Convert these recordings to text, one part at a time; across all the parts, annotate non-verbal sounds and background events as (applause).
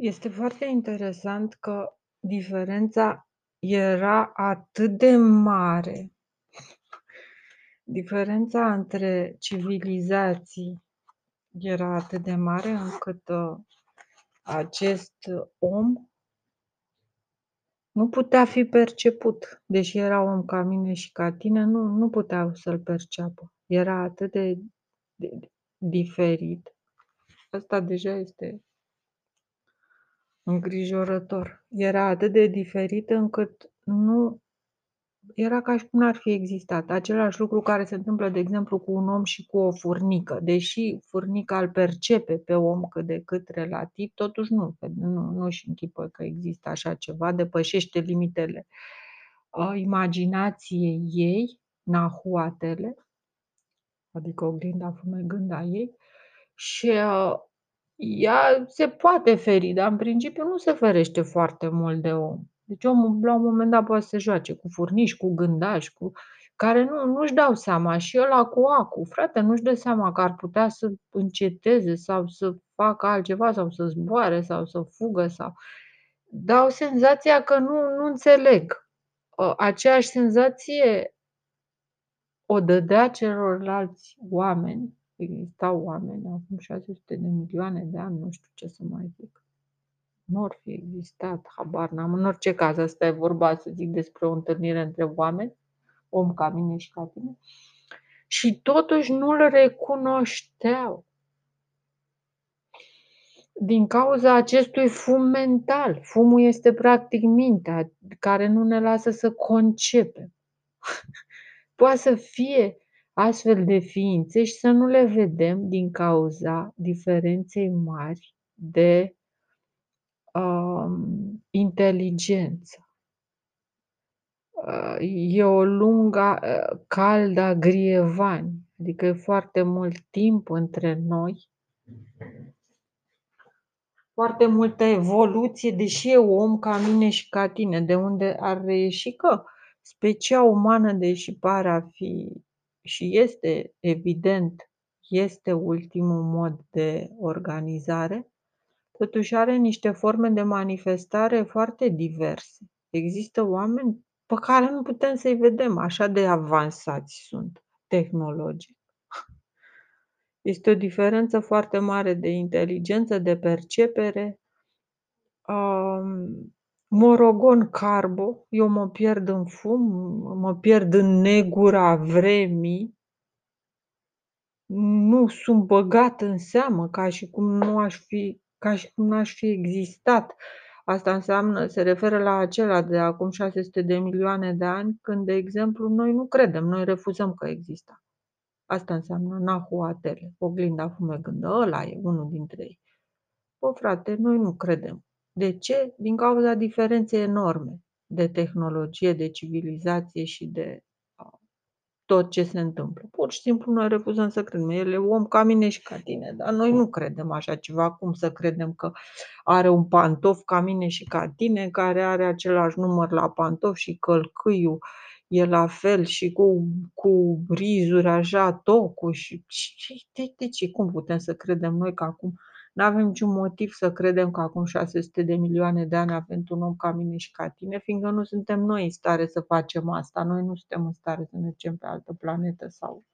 Este foarte interesant că diferența era atât de mare. Diferența între civilizații era atât de mare încât, uh, acest om nu putea fi perceput. Deși era om ca mine și ca tine, nu nu puteau să-l perceapă. Era atât de de diferit. Asta deja este îngrijorător. Era atât de diferit încât nu era ca și cum n-ar fi existat. Același lucru care se întâmplă, de exemplu, cu un om și cu o furnică. Deși furnica îl percepe pe om cât de cât relativ, totuși nu nu nu-și închipuie că există așa ceva, depășește limitele, ă, imaginației ei, nahuatele, adică oglinda fumegândă a ei și, ă, ea se poate feri, dar în principiu nu se ferește foarte mult de om. Deci omul la un moment dat poate să se joace cu furnici, cu gândași, cu care nu nu-și dau seama și ăla cu acul, frate, nu-și dă seama că ar putea să înceteze sau să facă altceva sau să zboare sau să fugă sau dau senzația că nu nu înțeleg. Ă, aceeași senzație o dădea celorlalți oameni, existau oameni acum 600 de milioane de ani, nu știu ce să mai zic. Nu or fi existat, habar n-am. În orice caz, asta e vorba, să zic, despre o întâlnire între oameni, om ca mine și ca tine, și totuși nu-l recunoșteau. Din cauza acestui fum mental. Fumul este practic mintea care nu ne lasă să concepem. (laughs) Poate să fie astfel de ființe și să nu le vedem din cauza diferenței mari de, um, inteligență. Ă, e o lungă ă, cal a grievani, adică e foarte mult timp între noi. Foarte multă evoluție, deși e om ca mine și ca tine, de unde ar reieși că specia umană, deși pare a fi și este evident, este ultimul mod de organizare, totuși are niște forme de manifestare foarte diverse. Există oameni pe care nu putem să-i vedem, așa de avansați sunt tehnologic. (laughs) Este o diferență foarte mare de inteligență, de percepere. Um, Morogon Carbo, eu mă pierd în fum, mă pierd în negura vremii. Nu sunt băgat în seamă, ca și cum nu aș fi ca și cum n-aș fi existat. Asta înseamnă se referă la acela de acum 600 de milioane de ani, când, de exemplu, noi nu credem, noi refuzăm că există. Asta înseamnă Nahuatl, oglinda fumegândă, ăla e unul dintre ei. Bă, frate, noi nu credem. De ce? Din cauza diferenței enorme de tehnologie, de civilizație și de tot ce se întâmplă. Pur și simplu noi refuzăm să credem. El e om ca mine și ca tine, dar noi nu credem așa ceva. Cum să credem că are un pantof ca mine și ca tine, care are același număr la pantof și călcâiul e la fel și cu cu rizuri așa, tocul și și de de ce? Cum putem să credem noi că acum N-avem niciun motiv să credem că acum 600 de milioane de ani avem un om ca mine și ca tine, fiindcă nu suntem noi în stare să facem asta. Noi nu suntem în stare să mergem pe altă planetă sau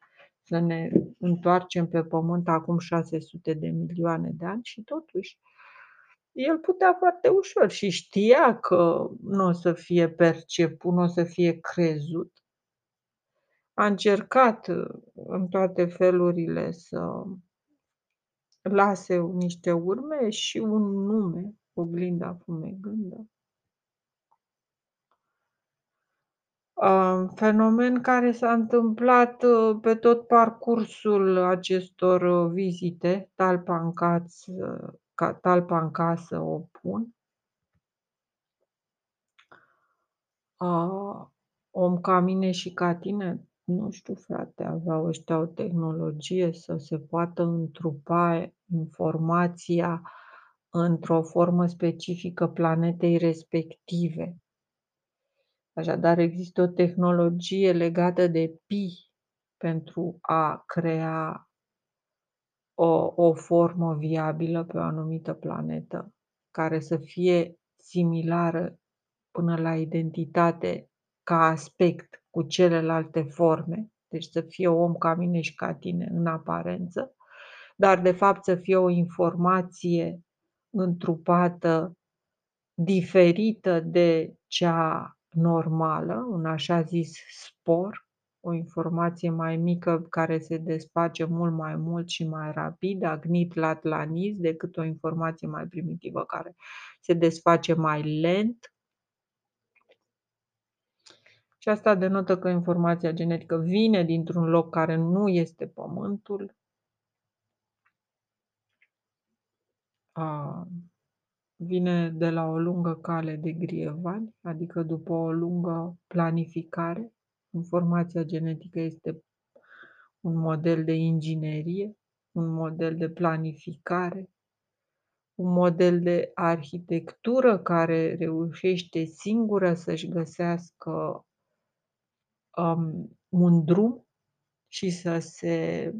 să ne întoarcem pe Pământ acum 600 de milioane de ani și totuși el putea foarte ușor și știa că nu o să fie perceput, nu o să fie crezut. A încercat în toate felurile să lase niște urme și un nume, oglinda fumegândă. Fenomen care s-a întâmplat uh, pe tot parcursul acestor uh, vizite, talpa în casă, talpa în casă o pun. Om ca mine și ca tine nu știu frate, aveau ăștia o tehnologie să se poată întrupa informația într-o formă specifică planetei respective. Așadar există o tehnologie legată de pi pentru a crea o o formă viabilă pe o anumită planetă. care să fie similară până la identitate ca aspect cu celelalte forme, deci să fie om ca mine și ca tine în aparență, dar de fapt să fie o informație întrupată diferită de cea normală, un așa zis spor, o informație mai mică care se desface mult mai mult și mai rapid, agnit latlanis, decât o informație mai primitivă care se desface mai lent. Și asta denotă că informația genetică vine dintr-un loc care nu este Pământul. A, vine de la o lungă cale de grievani, adică după o lungă planificare. Informația genetică este un model de inginerie, un model de planificare, un model de arhitectură care reușește singură să-și găsească um, un drum și să se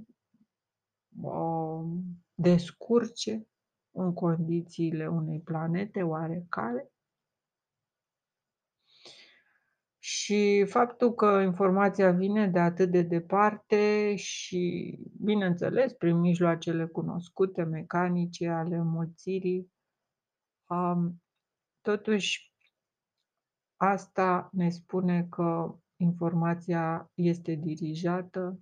um, descurce în condițiile unei planete oarecare. Și faptul că informația vine de atât de departe și, bineînțeles, prin mijloacele cunoscute, mecanice, ale înmulțirii, um, totuși asta ne spune că informația este dirijată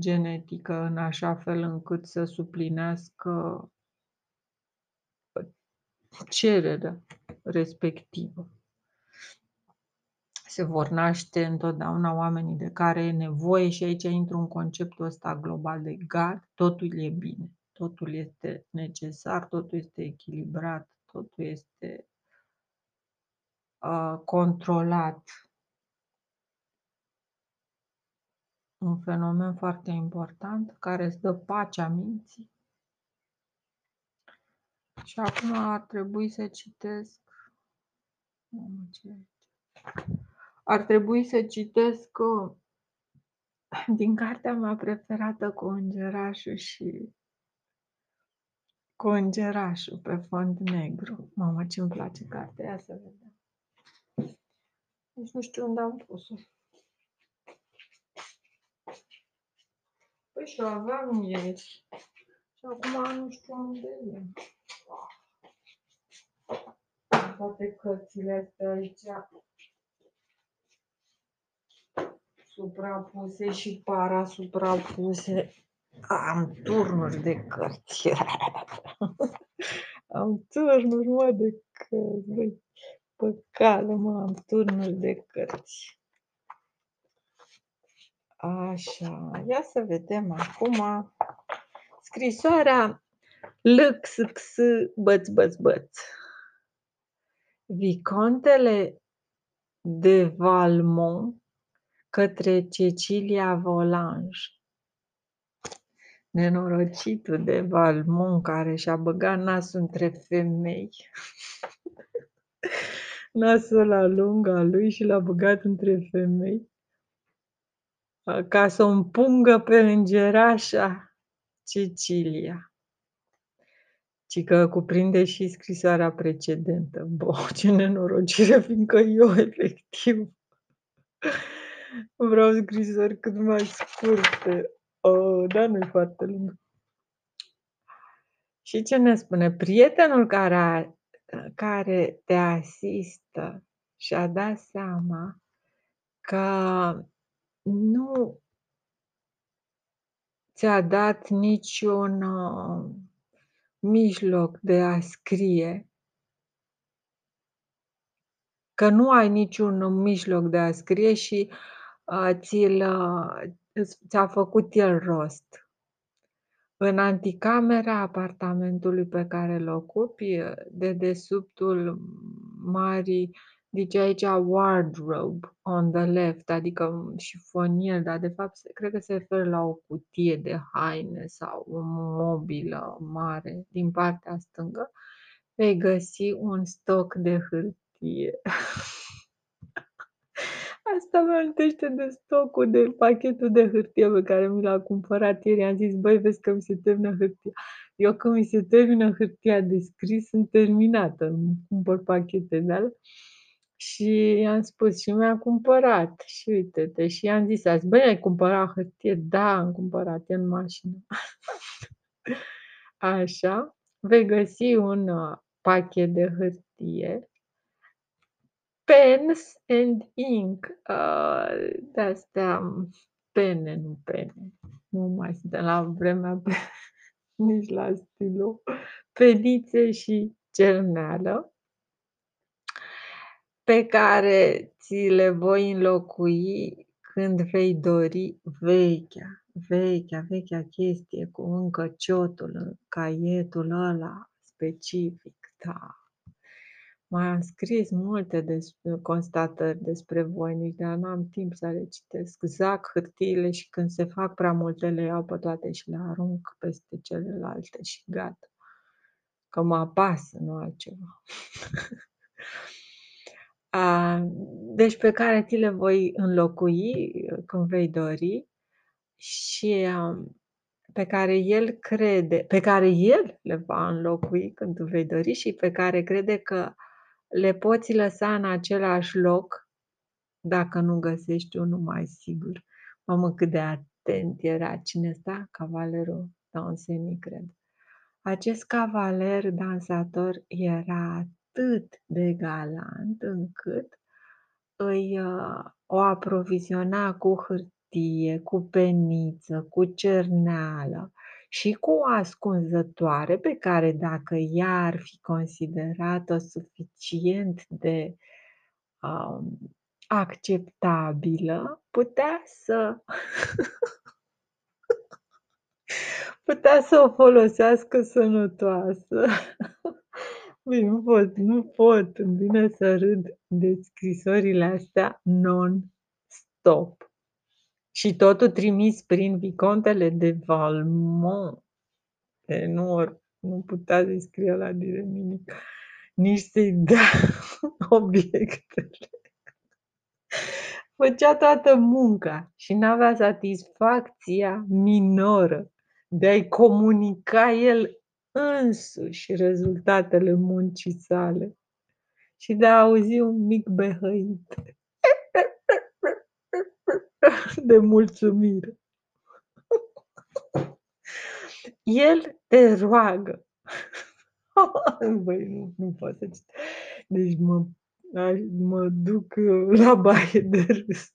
genetică în așa fel încât să suplinească cererea respectivă. Se vor naște întotdeauna oamenii de care e nevoie și aici intru în conceptul ăsta global de God, totul e bine, totul este necesar, totul este echilibrat, totul este uh, controlat. Un fenomen foarte important care îți dă pacea minții și acum ar trebui să citesc ar trebui să citesc uh, din cartea mea preferată cu îngerașul și cu îngerașul pe fond negru. Mamă, ce îmi place cartea, ia să vedem. Deci nu știu unde am pus-o. Păi și o aveam ieri. Și acum nu știu unde e toate cărțile astea aici suprapuse și para suprapuse. Am turnuri de cărți. (laughs) am turnuri, mă, de cărți. Păcală, mă, am turnuri de cărți. Așa, ia să vedem acum scrisoarea LXX băț băț băț. Vicontele de Valmont către Cecilia Volange. Nenorocitul de Valmont care și-a băgat nasul între femei. (laughs) nasul la lung al lui și l-a băgat între femei ca să o împungă pe îngerașa Cecilia ci că cuprinde și scrisoarea precedentă. Bo, ce nenorocire, fiindcă eu efectiv vreau scrisori cât mai scurte. Oh, dar nu-i foarte lung. Și ce ne spune? Prietenul care, care te asistă și-a dat seama că nu ți-a dat niciun uh, mijloc de a scrie, că nu ai niciun mijloc de a scrie și uh, ți-l, uh, ți-a făcut el rost. În anticamera apartamentului pe care îl ocupi, de desubtul marii Zice aici wardrobe on the left, adică șifonier, dar de fapt cred că se referă la o cutie de haine sau o mobilă mare din partea stângă. Vei găsi un stoc de hârtie. (laughs) Asta mă amintește de stocul, de pachetul de hârtie pe care mi l-a cumpărat ieri. Am zis, băi, vezi că mi se termină hârtia. Eu când mi se termină hârtia de scris, sunt terminată, îmi cumpăr pachete de alea și i-am spus și mi-a cumpărat și uite-te și i-am zis azi: "Băi, ai cumpărat hârtie?" "Da, am cumpărat, e în mașină." (laughs) Așa, vei găsi un, uh, pachet de hârtie pens and ink, uh, de-astea pene, nu pene, nu mai suntem la vremea pe (laughs) nici la stilou, penițe și cerneală pe care ți le voi înlocui când vei dori vechea, vechea, vechea chestie cu încă ciotul, caietul ăla specific, da. Mai am scris multe des constatări despre voinici, dar n-am timp să le citesc. Zac hârtiile și când se fac prea multe le iau pe toate și le arunc peste celelalte și gata. Că mă apasă, nu altceva. (laughs) A, deci pe care ți le voi înlocui când vei dori și, pe care el crede pe care el le va înlocui când tu vei dori și pe care crede că le poți lăsa în același loc dacă nu găsești unul mai sigur. Mamă, cât de atent era cine sta? Cavalerul Danseni, cred. Acest cavaler dansator era atât de galant încât îi, uh, o aproviziona cu hârtie, cu peniță, cu cerneală și cu o ascunzătoare pe care dacă ea ar fi considerat-o suficient de, um, acceptabilă, putea să (laughs) putea să o folosească sănătoasă. (laughs) Băi, nu pot, nu pot, îmi vine să râd de scrisorile astea non-stop. Și totul trimis prin vicontele de Valmont. E, nu, or nu putea să-i scrie ăla direct nimic, nici să-i (laughs) dea obiectele. Făcea toată munca și n-avea satisfacția minoră de a-i comunica el însuși rezultatele muncii sale și de a auzi un mic behăit (laughs) de mulțumire. El te roagă. (laughs) Băi, nu, nu pot să citesc. Deci mă mă duc la baie de râs.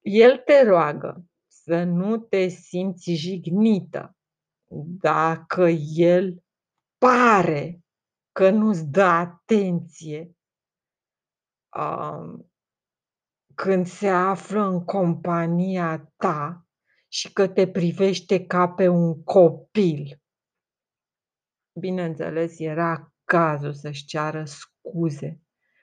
El te roagă să nu te simți jignită dacă el pare că nu-ți dă atenție um, când se află în compania ta și că te privește ca pe un copil. Bineînțeles, era cazul să-și ceară scuze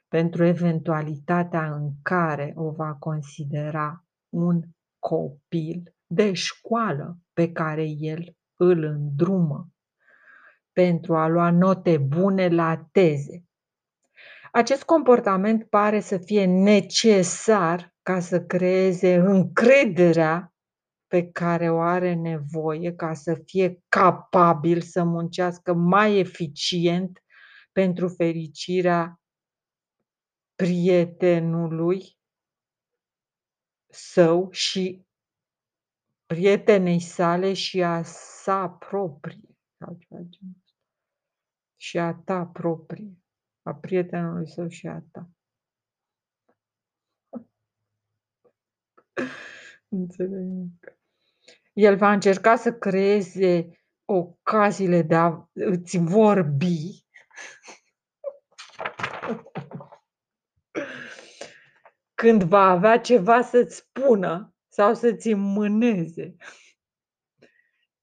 pentru eventualitatea în care o va considera un copil de școală pe care el îl îndrumă pentru a lua note bune la teze. Acest comportament pare să fie necesar ca să creeze încrederea pe care o are nevoie ca să fie capabil să muncească mai eficient pentru fericirea prietenului său și prietenei sale și a sa proprie sau ceva genul ăsta. Și a ta proprie, a prietenului său și a ta. Nu (laughs) înțeleg nimic. El va încerca să creeze ocaziile de a îți vorbi (laughs) când va avea ceva să-ți spună sau să-ți înmâneze.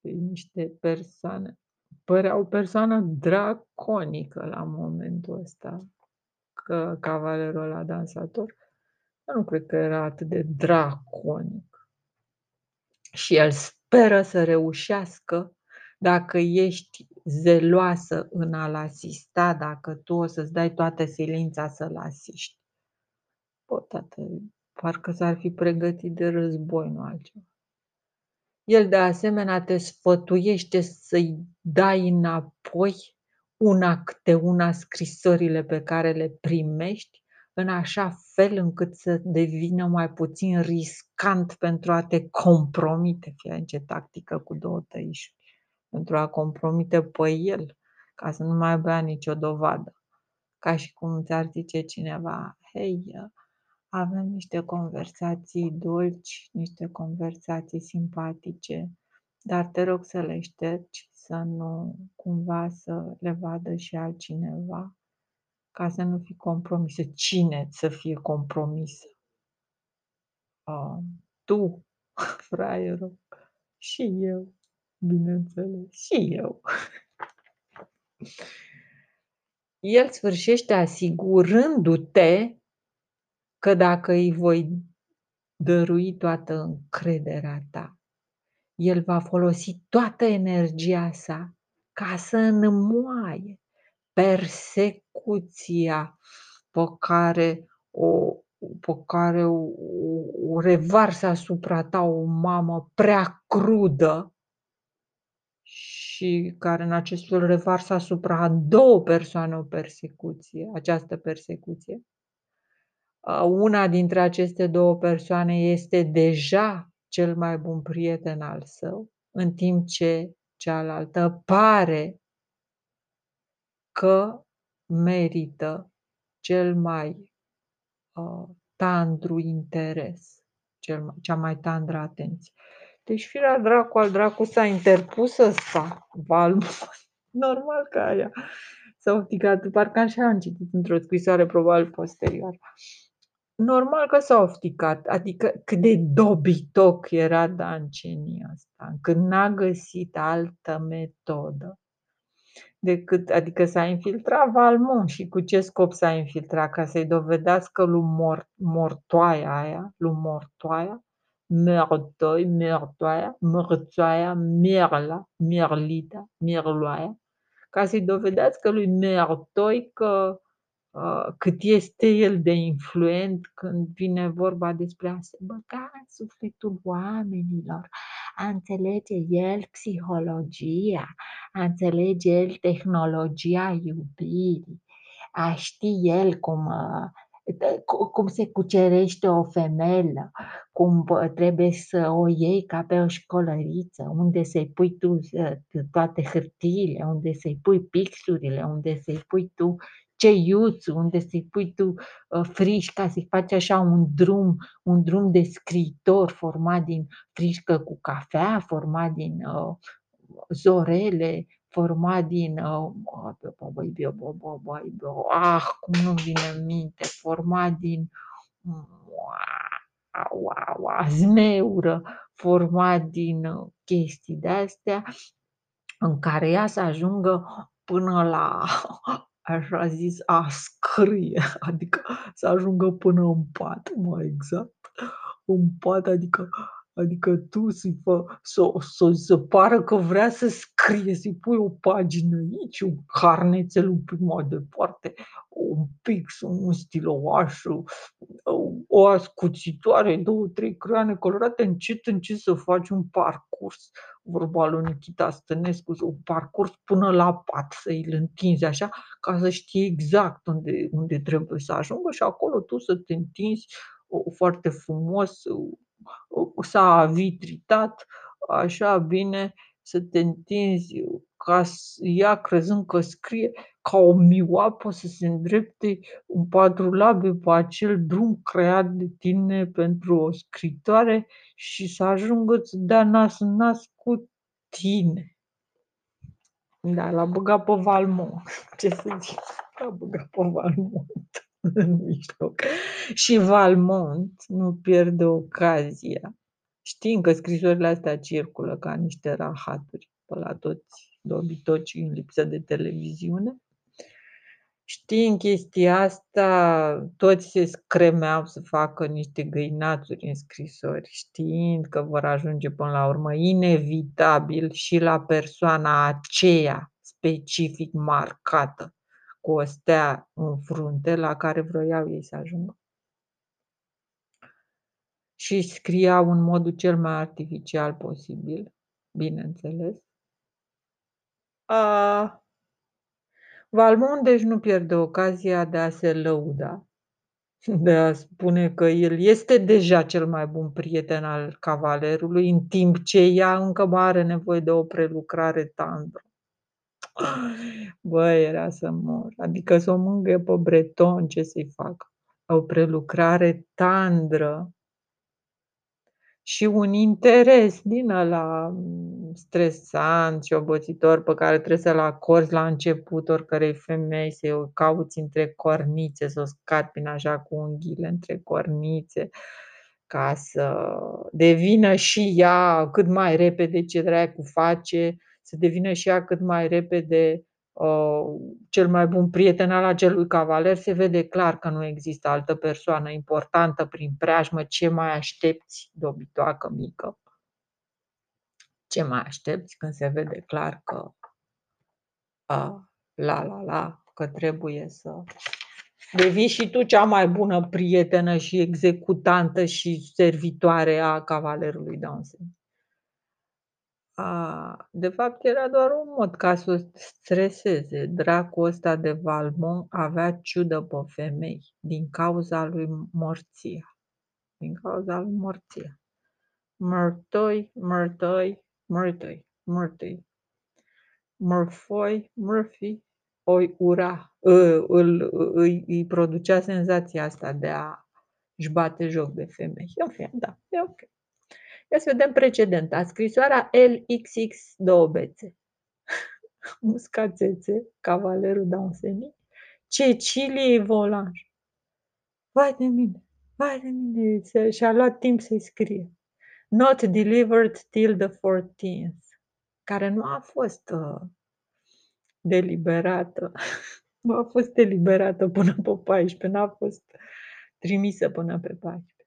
Deci niște persoane părea o persoană draconică la momentul ăsta, că cavalerul ăla dansator, eu nu cred că era atât de draconic. Și el speră să reușească dacă ești zeloasă în a-l asista, dacă tu o să-ți dai toată silința să-l asiști. Bă, tată, parcă s-ar fi pregătit de război, nu altceva. El, de asemenea, te sfătuiește să-i dai înapoi, una câte una, scrisorile pe care le primești, în așa fel încât să devină mai puțin riscant pentru a te compromite. Fii atent ce tactică cu două tăișuri, pentru a compromite pe el, ca să nu mai aibă ea nicio dovadă. Ca și cum ți-ar zice cineva: „Hei, avem niște conversații dulci, niște conversații simpatice, dar te rog să le ștergi, să nu cumva să le vadă și altcineva, ca să nu fii compromisă.” Cine să fie compromisă? A, tu, (laughs) fraierul, și eu, bineînțeles, și eu. (laughs) El sfârșește asigurându-te că dacă îi voi dărui toată încrederea ta, el va folosi toată energia sa ca să înmoaie persecuția pe care o pe care o o revarsă asupra ta o mamă prea crudă și care în acest fel revarsă asupra a două persoane o persecuție, această persecuție. A, una dintre aceste două persoane este deja cel mai bun prieten al său, în timp ce cealaltă pare că merită cel mai, uh, tandru interes, cel mai cea mai tandră atenție. Deci firea dracu al dracu s-a interpus ăsta, Valmont, (laughs) normal că aia s-a ofticat, parcă așa am citit într-o scrisoare, probabil posterior. Normal că s-a ofticat, adică cât de dobitoc era Danceni ăsta, încât n-a găsit altă metodă decât adică s-a infiltrat Valmont și cu ce scop s-a infiltrat? Ca să-i dovedească lui Mor Mortoaia aia, lui Mortoaia, Merdoi, Merdoaia, Mărțoaia, Merla, Merlita, Merloaia, ca să-i dovedească lui Merdoi că uh, cât este el de influent când vine vorba despre a se băga în sufletul oamenilor, a înțelege el psihologia, a înțelege el tehnologia iubirii, a ști el cum, uh, cum se cucerește o femelă, cum trebuie să o iei ca pe o școlăriță, unde să-i pui tu uh, toate hârtiile, unde să-i pui pixurile, unde să-i pui tu ceiuțul, unde să-i pui tu uh, friși ca să-i faci așa un drum, un drum de scriitor format din frișcă cu cafea, format din uh, zorele, format din uh, ah, cum nu-mi vine în minte, format din zmeură, format din chestii de-astea, în care ea să ajungă până la așa zis, a scrie, (laughs) adică să ajungă până în pat, mai exact. În pat, adică adică tu să-i fă să să să pară că vrea să scrie, să-i pui o pagină aici, un carnețel un pic mai departe, un pix, un stilouaș, o ascuțitoare, 2-3 creioane colorate, încet, încet să faci un parcurs, vorba lui Nikita Stănescu, un parcurs până la pat, să îl întinzi așa, ca să știi exact unde unde trebuie să ajungă și acolo tu să te întinzi foarte frumos, s-a vitritat așa bine, să te întinzi ca ea crezând că scrie ca o mioapă să se îndrepte în patru labe pe acel drum creat de tine pentru o scritoare și să ajungă să dea nas în nas cu tine. Da, l-a băgat pe Valmont, (laughs) ce să zic, l-a băgat pe Valmont (laughs) în mijloc. Și Valmont nu pierde ocazia, știind că scrisorile astea circulă ca niște rahaturi pe la toți dobitocii în lipsă de televiziune. Știind chestia asta, toți se scremeau să facă niște găinațuri în scrisori, știind că vor ajunge până la urmă inevitabil și la persoana aceea specific marcată cu o stea în frunte la care vroiau ei să ajungă. Și scriau în modul cel mai artificial posibil, bineînțeles. A Valmont, deci, nu pierde ocazia de a se lăuda, de a spune că el este deja cel mai bun prieten al cavalerului, în timp ce ea încă mai are nevoie de o prelucrare tandră. Băi, era să mor. Adică să o mângâie pe Breton, ce să-i facă? O prelucrare tandră și un interes din ăla stresant și obositor pe care trebuie să-l acorzi la început oricărei femei, să o cauți între cornițe, să o scarpini așa cu unghiile între cornițe, ca să devină și ea cât mai repede ce dracu face, să devină și ea cât mai repede uh, cel mai bun prieten al acelui cavaler, se vede clar că nu există altă persoană importantă prin preajmă. Ce mai aștepți, dobitoacă mică? Ce mai aștepți când se vede clar că a, la la la, că trebuie să devii și tu cea mai bună prietenă și executantă și servitoare a cavalerului Dansen. A, de fapt era doar un mod ca să o streseze. Dracul ăsta de Valmont avea ciudă pe femei din cauza lui Morția. Din cauza lui Morția. Mărtoi, mărtoi, mărtoi, mărtoi. Murfoy, Murphy, o ura, îl, îi, îi producea senzația asta de a își bate joc de femei. În fine, da, e ok. Ia să vedem precedenta. Scrisoarea LXX două bețe. (laughs) Muscațețe, cavalerul Downseni, Cecilie Volanj. Vai de mine, vai de mine, și-a luat timp să-i scrie. Not delivered till the 14th, care nu a fost uh, deliberată. (laughs) Nu a fost eliberată până pe 14, n-a fost trimisă până pe 14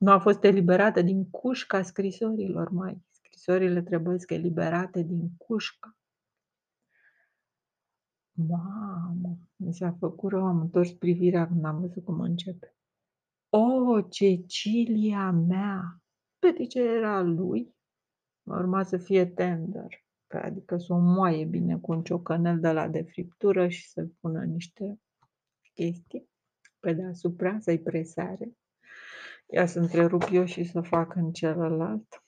nu a fost eliberată din cușca scrisorilor, mai. Scrisorile trebuie să eliberate din cușca. Mamă, mi s-a făcut rău, am întors privirea când am văzut cum începe. O, Cecilia mea! ce era lui, urma să fie tender, adică să o moaie bine cu un ciocănel de la de friptură și să pună niște chestii pe deasupra, să-i presare. Ia să întrerup eu și să fac în celălalt.